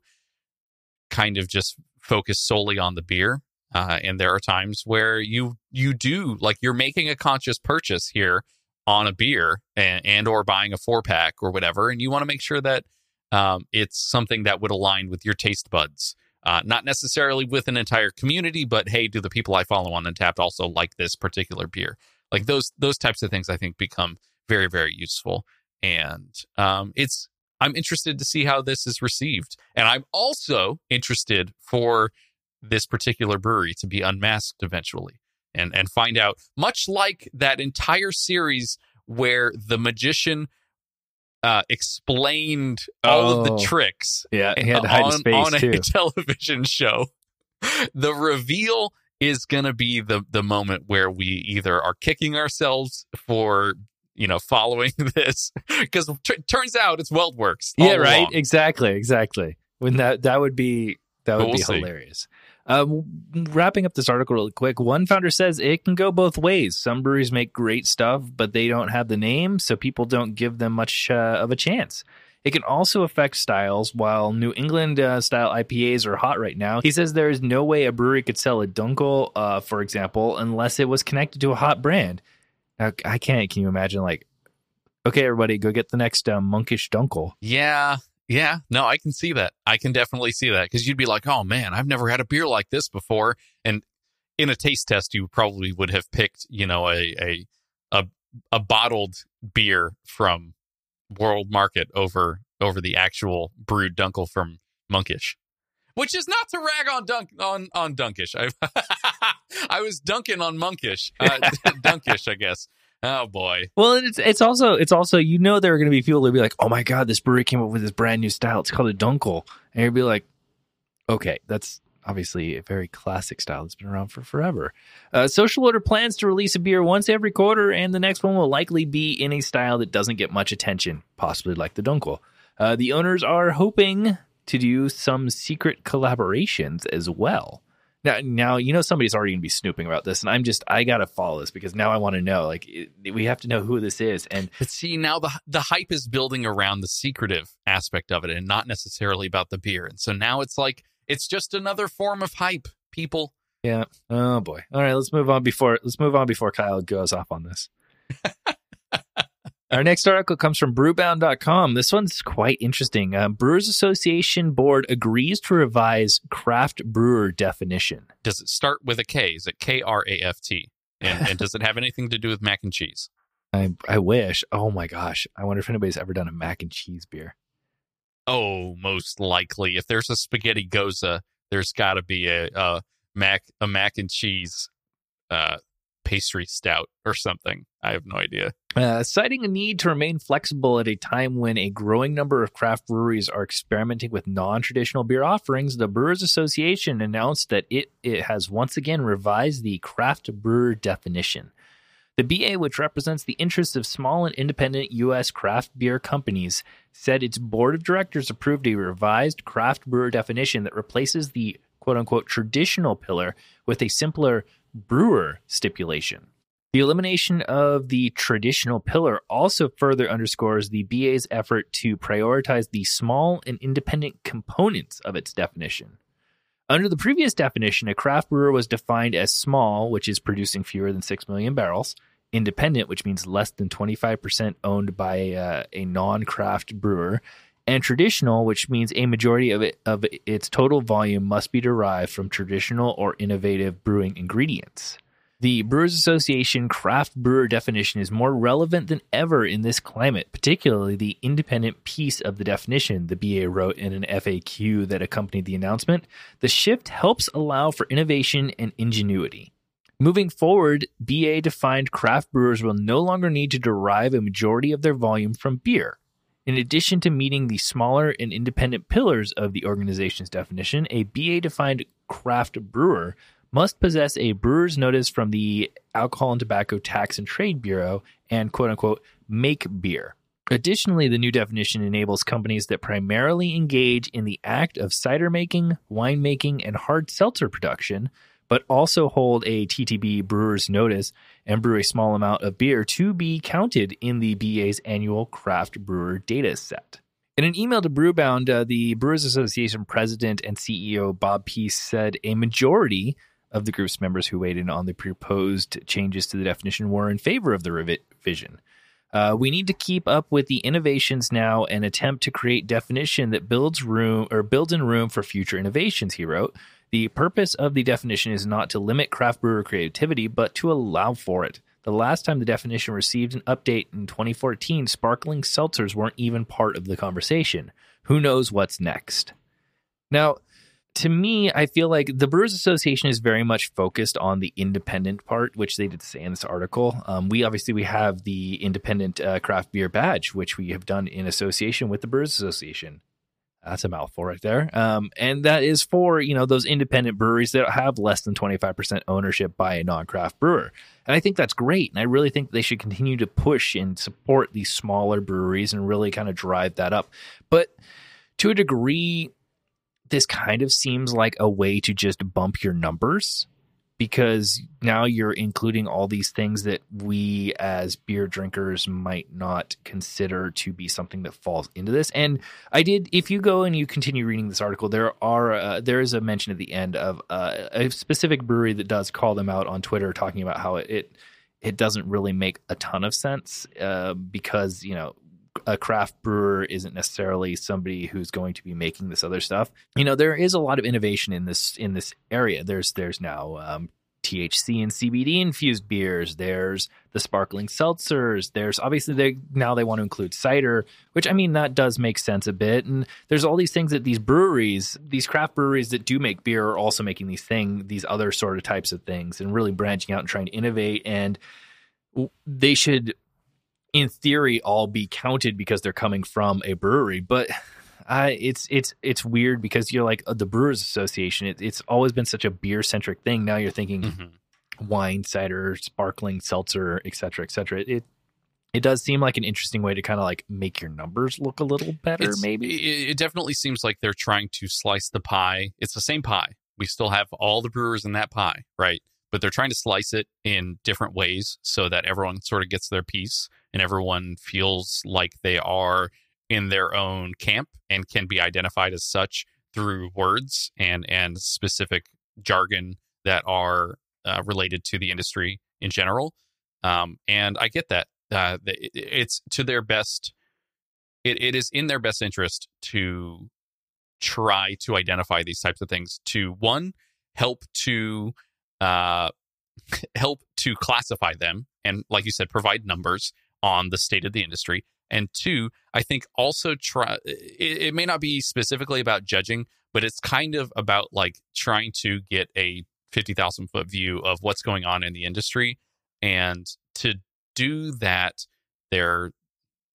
kind of just focus solely on the beer. Uh, and there are times where you you do like you're making a conscious purchase here on a beer and, and or buying a four pack or whatever, and you want to make sure that um, it's something that would align with your taste buds. Uh, not necessarily with an entire community, but hey, do the people I follow on Untappd also like this particular beer? Like those those types of things, I think become very very useful, and um, it's I'm interested to see how this is received, and I'm also interested for this particular brewery to be unmasked eventually and and find out much like that entire series where the magician uh, explained all of Oh. the tricks yeah, he had to hide on, his face on a too. television show. The reveal is going to be the the moment where we either are kicking ourselves for you know following this because t- turns out it's WeldWerks. all Yeah, right. along. Exactly, exactly. When that that would be that would we'll be see. hilarious. Um, wrapping up this article really quick, one founder says it can go both ways. Some breweries make great stuff, but they don't have the name, so people don't give them much uh, of a chance. It can also affect styles. While New England uh, style IPAs are hot right now, he says there is no way a brewery could sell a Dunkel, uh, for example, unless it was connected to a hot brand. Now, I can't. Can you imagine? Like, okay, everybody, go get the next uh, monkish Dunkel. Yeah. Yeah. No, I can see that. I can definitely see that because you'd be like, oh man, I've never had a beer like this before. And in a taste test, you probably would have picked, you know, a a a, a bottled beer from World Market over over the actual brewed Dunkel from Monkish. Which is not to rag on Dunk on on Dunkish. I I was dunking on Monkish, uh, Dunkish, I guess. Oh boy, Well, it's it's also it's also you know there are going to be people that be like, oh my god, this brewery came up with this brand new style. It's called a Dunkel, and you'd be like, okay, that's obviously a very classic style that's been around for forever. Uh, Social Order plans to release a beer once every quarter, and the next one will likely be in a style that doesn't get much attention, possibly like the Dunkel. Uh, the owners are hoping to do some secret collaborations as well. Now, now you know somebody's already going to be snooping about this, and I'm just I gotta follow this because now I want to know. Like, it, we have to know who this is, and But see, now the the hype is building around the secretive aspect of it, and not necessarily about the beer. And so now it's like it's just another form of hype. People, yeah, oh boy. All right, let's move on before let's move on before Kyle goes off on this. Our next article comes from brewbound.com. This one's quite interesting. Uh, Brewers Association Board agrees to revise craft brewer definition. does it start with a K? Is it K R A F T? And, and does it have anything to do with mac and cheese? I I wish. Oh my gosh. I wonder if anybody's ever done a mac and cheese beer. Oh, most likely. If there's a spaghetti gose, there's got to be a, a mac a mac and cheese uh, pastry stout or something. I have no idea. Uh, citing a need to remain flexible at a time when a growing number of craft breweries are experimenting with non-traditional beer offerings, the Brewers Association announced that it, it has once again revised the craft brewer definition. The BA, which represents the interests of small and independent U.S. craft beer companies, said its board of directors approved a revised craft brewer definition that replaces the quote unquote traditional pillar with a simpler brewer stipulation. The elimination of the traditional pillar also further underscores the BA's effort to prioritize the small and independent components of its definition. Under the previous definition, a craft brewer was defined as small, which is producing fewer than 6 million barrels, independent, which means less than 25% owned by uh, a non craft brewer, and traditional, which means a majority of, it, of its total volume must be derived from traditional or innovative brewing ingredients. The Brewers Association craft brewer definition is more relevant than ever in this climate, particularly the independent piece of the definition the BA wrote in an FAQ that accompanied the announcement. The shift helps allow for innovation and ingenuity. Moving forward, BA defined craft brewers will no longer need to derive a majority of their volume from beer. In addition to meeting the smaller and independent pillars of the organization's definition, a BA defined craft brewer must possess a brewer's notice from the Alcohol and Tobacco Tax and Trade Bureau and quote unquote make beer. Additionally, the new definition enables companies that primarily engage in the act of cider making, wine making, and hard seltzer production, but also hold a TTB brewer's notice and brew a small amount of beer to be counted in the BA's annual craft brewer data set. In an email to Brewbound, uh, the Brewers Association president and CEO Bob Pease said a majority of the group's members who weighed in on the proposed changes to the definition were in favor of the revision. Uh, we need to keep up with the innovations now and attempt to create definition that builds room or builds in room for future innovations. He wrote, "The purpose of the definition is not to limit craft brewer creativity, but to allow for it." The last time the definition received an update in 2014, sparkling seltzers weren't even part of the conversation. Who knows what's next? Now, to me, I feel like the Brewers Association is very much focused on the independent part, which they did say in this article. Um, we obviously we have the independent uh, craft beer badge, which we have done in association with the Brewers Association. That's a mouthful right there. Um, and that is for you know those independent breweries that have less than twenty five percent ownership by a non craft brewer. And I think that's great. And I really think they should continue to push and support these smaller breweries and really kind of drive that up. But to a degree, this kind of seems like a way to just bump your numbers because now you're including all these things that we as beer drinkers might not consider to be something that falls into this. And i did if you go and you continue reading this article there are uh, there is a mention at the end of uh, a specific brewery that does call them out on twitter talking about how it, it it doesn't really make a ton of sense uh, because you know a craft brewer isn't necessarily somebody who's going to be making this other stuff. You know, there is a lot of innovation in this in this area. There's there's now um, THC and CBD infused beers. There's the sparkling seltzers. There's obviously they now they want to include cider, which I mean that does make sense a bit. And there's all these things that these breweries, these craft breweries that do make beer, are also making these thing, these other sort of types of things, and really branching out and trying to innovate. And they should in theory all be counted because they're coming from a brewery but uh, it's it's it's weird because you're like uh, the brewers association it, it's always been such a beer centric thing. Now you're thinking mm-hmm. wine cider sparkling seltzer etc etc it, it it does seem like an interesting way to kind of like make your numbers look a little better it's, maybe. it, it definitely seems like they're trying to slice the pie. It's the same pie. We still have all the brewers in that pie right? But they're trying to slice it in different ways so that everyone sort of gets their piece and everyone feels like they are in their own camp and can be identified as such through words and and specific jargon that are uh, related to the industry in general. Um, and I get that. Uh, it's to their best. It, it is in their best interest to try to identify these types of things. To one, help to uh, help to classify them, and like you said, provide numbers on the state of the industry. And two, I think also try it, it may not be specifically about judging, but it's kind of about like trying to get a 50,000 foot view of what's going on in the industry. And to do that, they're,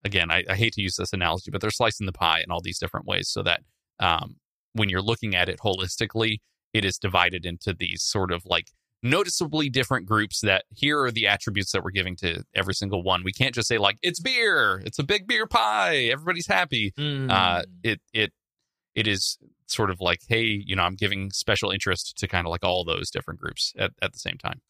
again, I, I, hate to use this analogy, but they're slicing the pie in all these different ways so that um, when you're looking at it holistically, it is divided into these sort of like noticeably different groups that here are the attributes that we're giving to every single one. We can't just say like it's beer, it's a big beer pie, everybody's happy. Mm. Uh, it it it is sort of like hey, you know, I'm giving special interest to kind of like all those different groups at, at the same time.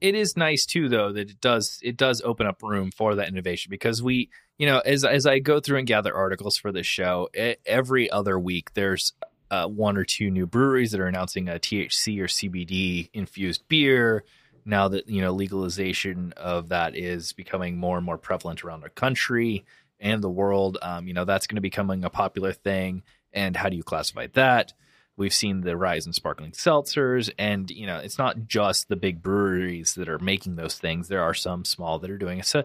It is nice too, though, that it does it does open up room for that innovation because we, you know, as as I go through and gather articles for this show, every other week there's uh, one or two new breweries that are announcing a THC or CBD infused beer. Now that you know legalization of that is becoming more and more prevalent around our country and the world, um, you know that's going to be becoming a popular thing. And how do you classify that? We've seen the rise in sparkling seltzers, and you know it's not just the big breweries that are making those things. There are some small that are doing it. So,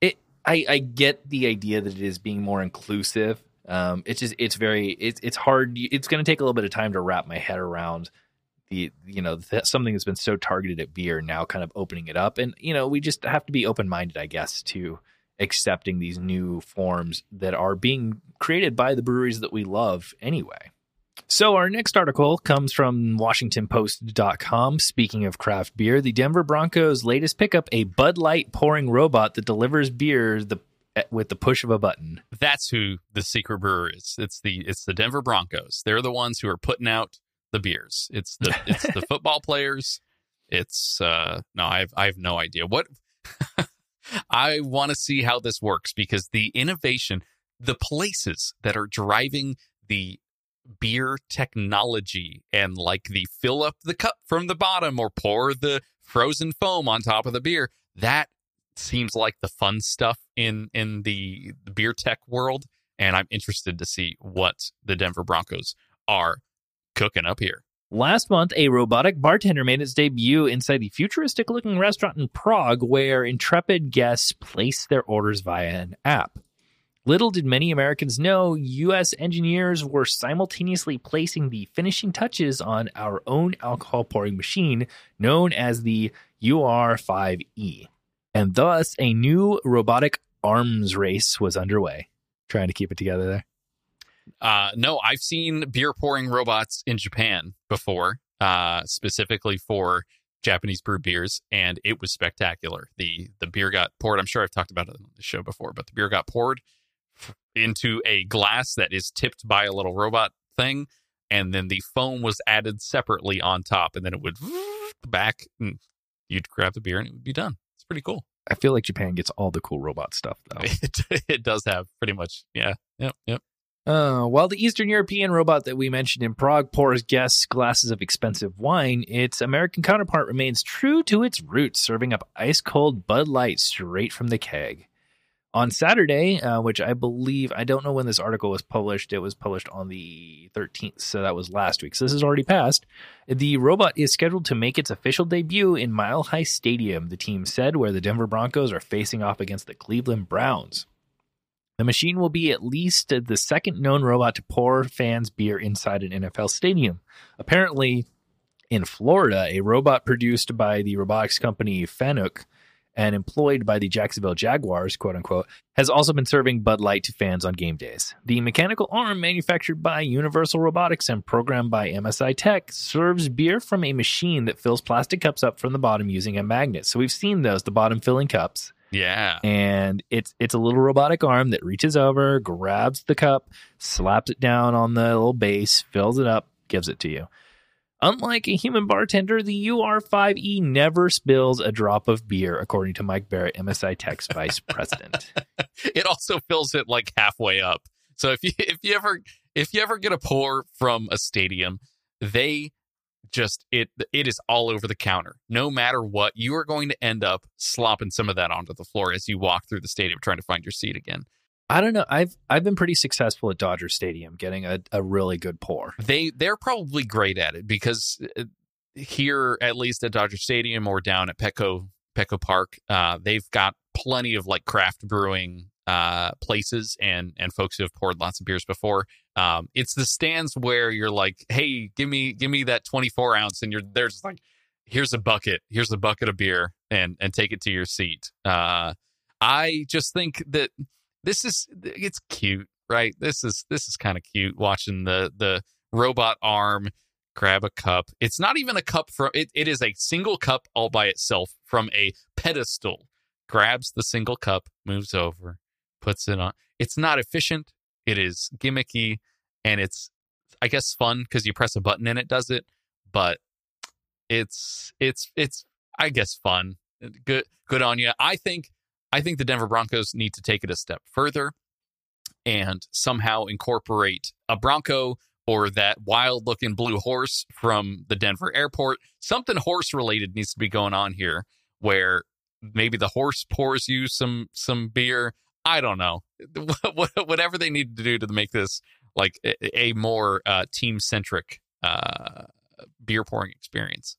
it I, I get the idea that it is being more inclusive. Um, it's just it's very it's it's hard. It's going to take a little bit of time to wrap my head around the you know that something that's been so targeted at beer now kind of opening it up, and you know we just have to be open minded, I guess, to accepting these new forms that are being created by the breweries that we love anyway. So, our next article comes from WashingtonPost.com. Speaking of craft beer, the Denver Broncos' latest pickup, a Bud Light pouring robot that delivers beer the, with the push of a button. That's who the secret brewer is. It's the it's the Denver Broncos. They're the ones who are putting out the beers. It's the it's the football players. It's uh no, I've I have no idea what. I want to see how this works because the innovation, the places that are driving the beer technology and like the fill up the cup from the bottom or pour the frozen foam on top of the beer that seems like the fun stuff in in the, beer tech world and i'm interested to see what the denver broncos are cooking up here Last month, a robotic bartender made its debut inside the futuristic looking restaurant in Prague, where intrepid guests place their orders via an app. Little did many Americans know, U.S. engineers were simultaneously placing the finishing touches on our own alcohol pouring machine, known as the UR5E. And thus, a new robotic arms race was underway. Trying to keep it together there. Uh, no, I've seen beer pouring robots in Japan before, uh, specifically for Japanese brewed beers, and it was spectacular. the The beer got poured. I'm sure I've talked about it on the show before, but the beer got poured into a glass that is tipped by a little robot thing, and then the foam was added separately on top, and then it would back, and you'd grab the beer, and it would be done. Pretty cool. I feel like Japan gets all the cool robot stuff, though. It, it does have pretty much, yeah, yep, yep. Uh, while the Eastern European robot that we mentioned in Prague pours guests glasses of expensive wine, its American counterpart remains true to its roots, serving up ice cold Bud Light straight from the keg. On Saturday, uh, which I believe, I don't know when this article was published, it was published on the 13th, so that was last week. So this has already passed. The robot is scheduled to make its official debut in Mile High Stadium, the team said, where the Denver Broncos are facing off against the Cleveland Browns. The machine will be at least the second known robot to pour fans beer inside an NFL stadium. Apparently, in Florida, a robot produced by the robotics company Fanuc and employed by the Jacksonville Jaguars, quote unquote, has also been serving Bud Light to fans on game days. The mechanical arm manufactured by Universal Robotics and programmed by MSI Tech serves beer from a machine that fills plastic cups up from the bottom using a magnet. So we've seen those, the bottom filling cups. Yeah. And it's it's a little robotic arm that reaches over, grabs the cup, slaps it down on the little base, fills it up, gives it to you. Unlike a human bartender, the UR5E never spills a drop of beer, according to Mike Barrett, MSI Tech's vice president. it also fills it like halfway up. So if you if you ever if you ever get a pour from a stadium, they just it it is all over the counter. No matter what, you are going to end up slopping some of that onto the floor as you walk through the stadium trying to find your seat again. I don't know. I've I've been pretty successful at Dodger Stadium getting a, a really good pour. They they're probably great at it because uh, here at least at Dodger Stadium or down at Petco Petco Park, uh, they've got plenty of like craft brewing uh, places and and folks who have poured lots of beers before. Um, it's the stands where you're like, hey, give me give me that 24 ounce, and you're there's like, here's a bucket, here's a bucket of beer, and and take it to your seat. Uh, I just think that this is it's cute, right? This is this is kind of cute watching the the robot arm grab a cup. It's not even a cup from it, it is a single cup all by itself from a pedestal. Grabs the single cup, moves over, puts it on. It's not efficient. It is gimmicky and it's I guess fun because you press a button and it does it, but it's it's it's I guess fun. Good good on you. I think I think the Denver Broncos need to take it a step further and somehow incorporate a Bronco or that wild looking blue horse from the Denver airport. Something horse related needs to be going on here where maybe the horse pours you some some beer I don't know. Whatever they need to do to make this like a, more uh, team centric uh, beer pouring experience.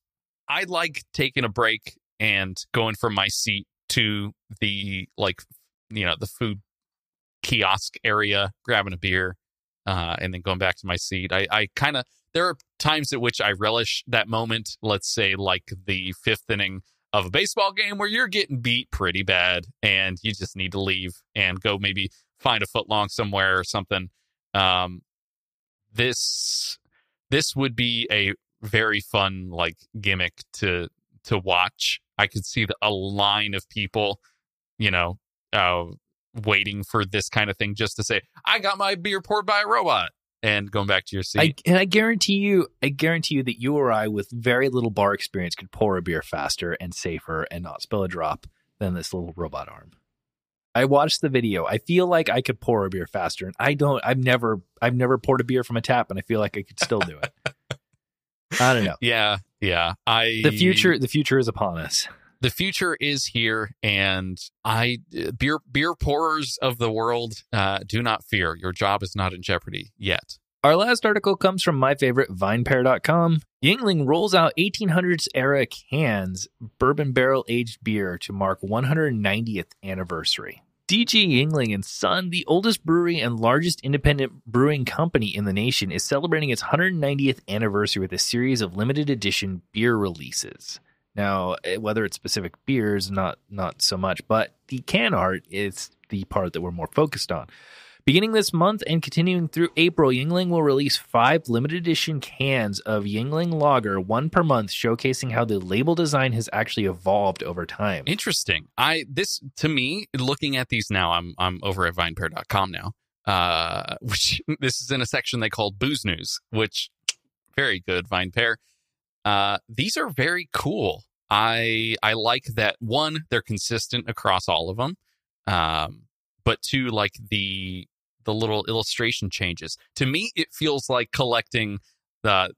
I like taking a break and going from my seat to the like you know the food kiosk area, grabbing a beer, uh, and then going back to my seat. I, I kind of there are times at which I relish that moment. Let's say like the fifth inning of a baseball game where you're getting beat pretty bad and you just need to leave and go maybe find a foot long somewhere or something. Um, this this would be a very fun like gimmick to to watch. I could see the, a line of people, you know, uh, waiting for this kind of thing just to say, "I got my beer poured by a robot," and going back to your seat. I, and I guarantee you, I guarantee you that you or I, with very little bar experience, could pour a beer faster and safer and not spill a drop than this little robot arm. I watched the video. I feel like I could pour a beer faster, and I don't. I've never, I've never poured a beer from a tap, and I feel like I could still do it. I don't know. yeah, yeah. I The future, the future is upon us. the future is here and i beer beer pourers of the world uh, do not fear your job is not in jeopardy yet Our last article comes from my favorite, VinePair.com. Yuengling rolls out 1800s era cans bourbon barrel aged beer to mark 190th anniversary. DG Yuengling and Son, the oldest brewery and largest independent brewing company in the nation, is celebrating its 190th anniversary with a series of limited edition beer releases. Now, eh, whether it's specific beers, not not so much, but the can art is the part that we're more focused on. Beginning this month and continuing through April, Yuengling will release five limited edition cans of Yuengling Lager, one per month, showcasing how the label design has actually evolved over time. interesting. I this to me looking at these now i'm i'm over at vinepair.com now uh which this is in a section they call booze news which very good vinepair uh these are very cool. I i like that one they're consistent across all of them um but two like the the little illustration changes. To me it feels like collecting the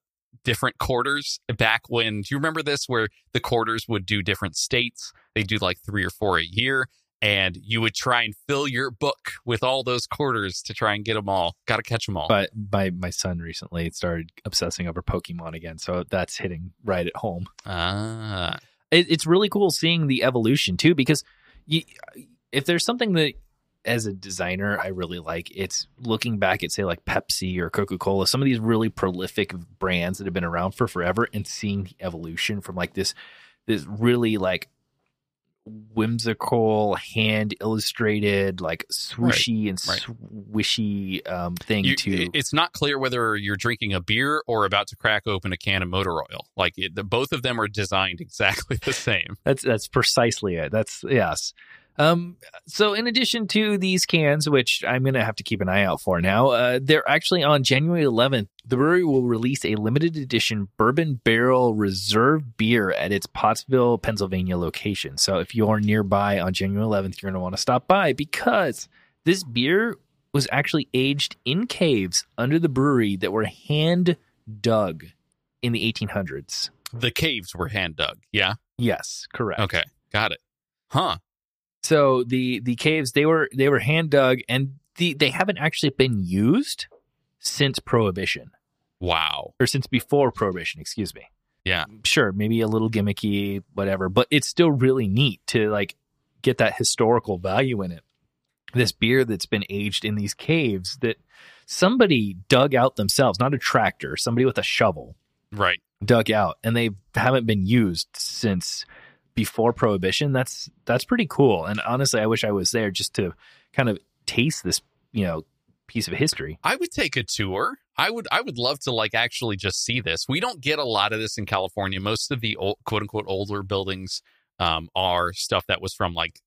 different quarters back when do you remember this where the quarters would do different states? They do like three or four a year and you would try and fill your book with all those quarters to try and get them all. Got to catch them all. But my, my son recently started obsessing over Pokemon again, so that's hitting right at home. ah. It, it's really cool seeing the evolution too because you, if there's something that as a designer i really like it's looking back at say like pepsi or coca-cola some of these really prolific brands that have been around for forever and seeing the evolution from like this this really like whimsical hand illustrated like swooshy and right. swishy um, thing You- to it's not clear whether you're drinking a beer or about to crack open a can of motor oil like it, the, both of them are designed exactly the same That's that's precisely it. That's yes. Um, so in addition to these cans, which I'm gonna have to keep an eye out for now, uh, they're actually on January 11th. The brewery will release a limited edition bourbon barrel reserve beer at its Pottsville, Pennsylvania location. So if you're nearby on January 11th, you're gonna want to stop by because this beer was actually aged in caves under the brewery that were hand dug in the 1800s. the caves were hand dug yeah Yes, correct. okay got it huh So the the caves they were they were hand dug and the they haven't actually been used since prohibition wow or since before prohibition, excuse me. Yeah. Sure, maybe a little gimmicky whatever, but it's still really neat to like get that historical value in it. This beer that's been aged in these caves that somebody dug out themselves, not a tractor, somebody with a shovel right dug out and they haven't been used since before prohibition that's that's pretty cool and honestly i wish i was there just to kind of taste this you know piece of history I would take a tour. I would I would love to like actually just see this. We don't get a lot of this in California. Most of the old, quote unquote older buildings um, are stuff that was from like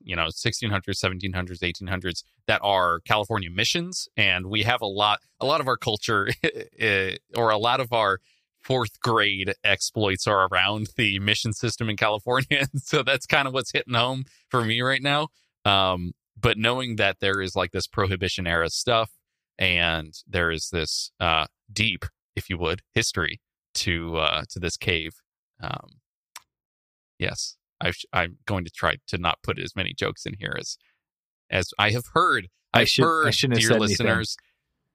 you know 1600s, 1700s, 1800s that are California missions, and we have a lot a lot of our culture eh, or a lot of our fourth grade exploits are around the mission system in California. so that's kind of what's hitting home for me right now. Um, but knowing that there is like this prohibition era stuff and there is this uh, deep, if you would, history to uh, to this cave. Um, yes, I I'm going to try to not put as many jokes in here as as I have heard. I I've should- I heard, shouldn't have dear said anything. listeners,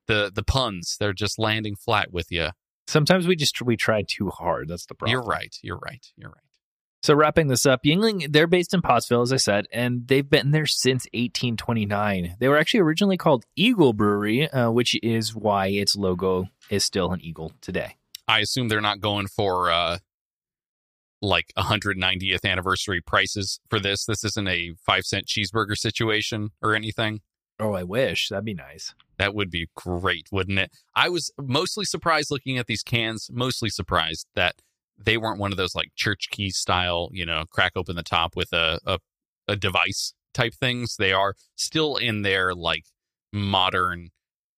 the the puns they're just landing flat with you Sometimes we just we try too hard. That's the problem. You're right. You're right. You're right. So wrapping this up, Yuengling, they're based in Pottsville, as I said, and they've been there since 1829. They were actually originally called Eagle Brewery, uh, which is why its logo is still an eagle today. I assume they're not going for uh, like 190th anniversary prices for this. This isn't a five cent cheeseburger situation or anything. Oh, I wish that'd be nice. That would be great, wouldn't it? I was mostly surprised looking at these cans, mostly surprised that they weren't one of those like church key style, you know, crack open the top with a, a, a device type things. They are still in their like modern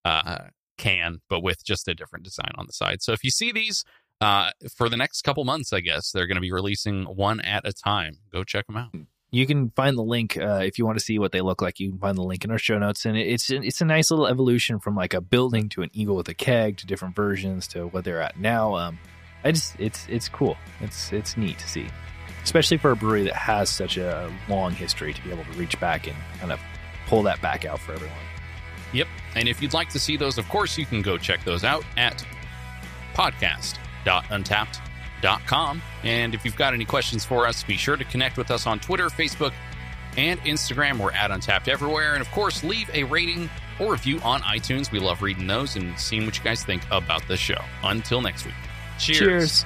uh, can, but with just a different design on the side. So if you see these uh, for the next couple months, I guess they're going to be releasing one at a time. Go check them out. You can find the link uh, if you want to see what they look like. You can find the link in our show notes, and it's it's a nice little evolution from like a building to an eagle with a keg to different versions to what they're at now. Um, I just it's it's cool. It's it's neat to see, especially for a brewery that has such a long history to be able to reach back and kind of pull that back out for everyone. Yep. And if you'd like to see those, of course, you can go check those out at com. And if you've got any questions for us, be sure to connect with us on Twitter, Facebook, and Instagram. We're at Untappd everywhere. And of course, leave a rating or review on iTunes. We love reading those and seeing what you guys think about the show. Until next week. Cheers. Cheers.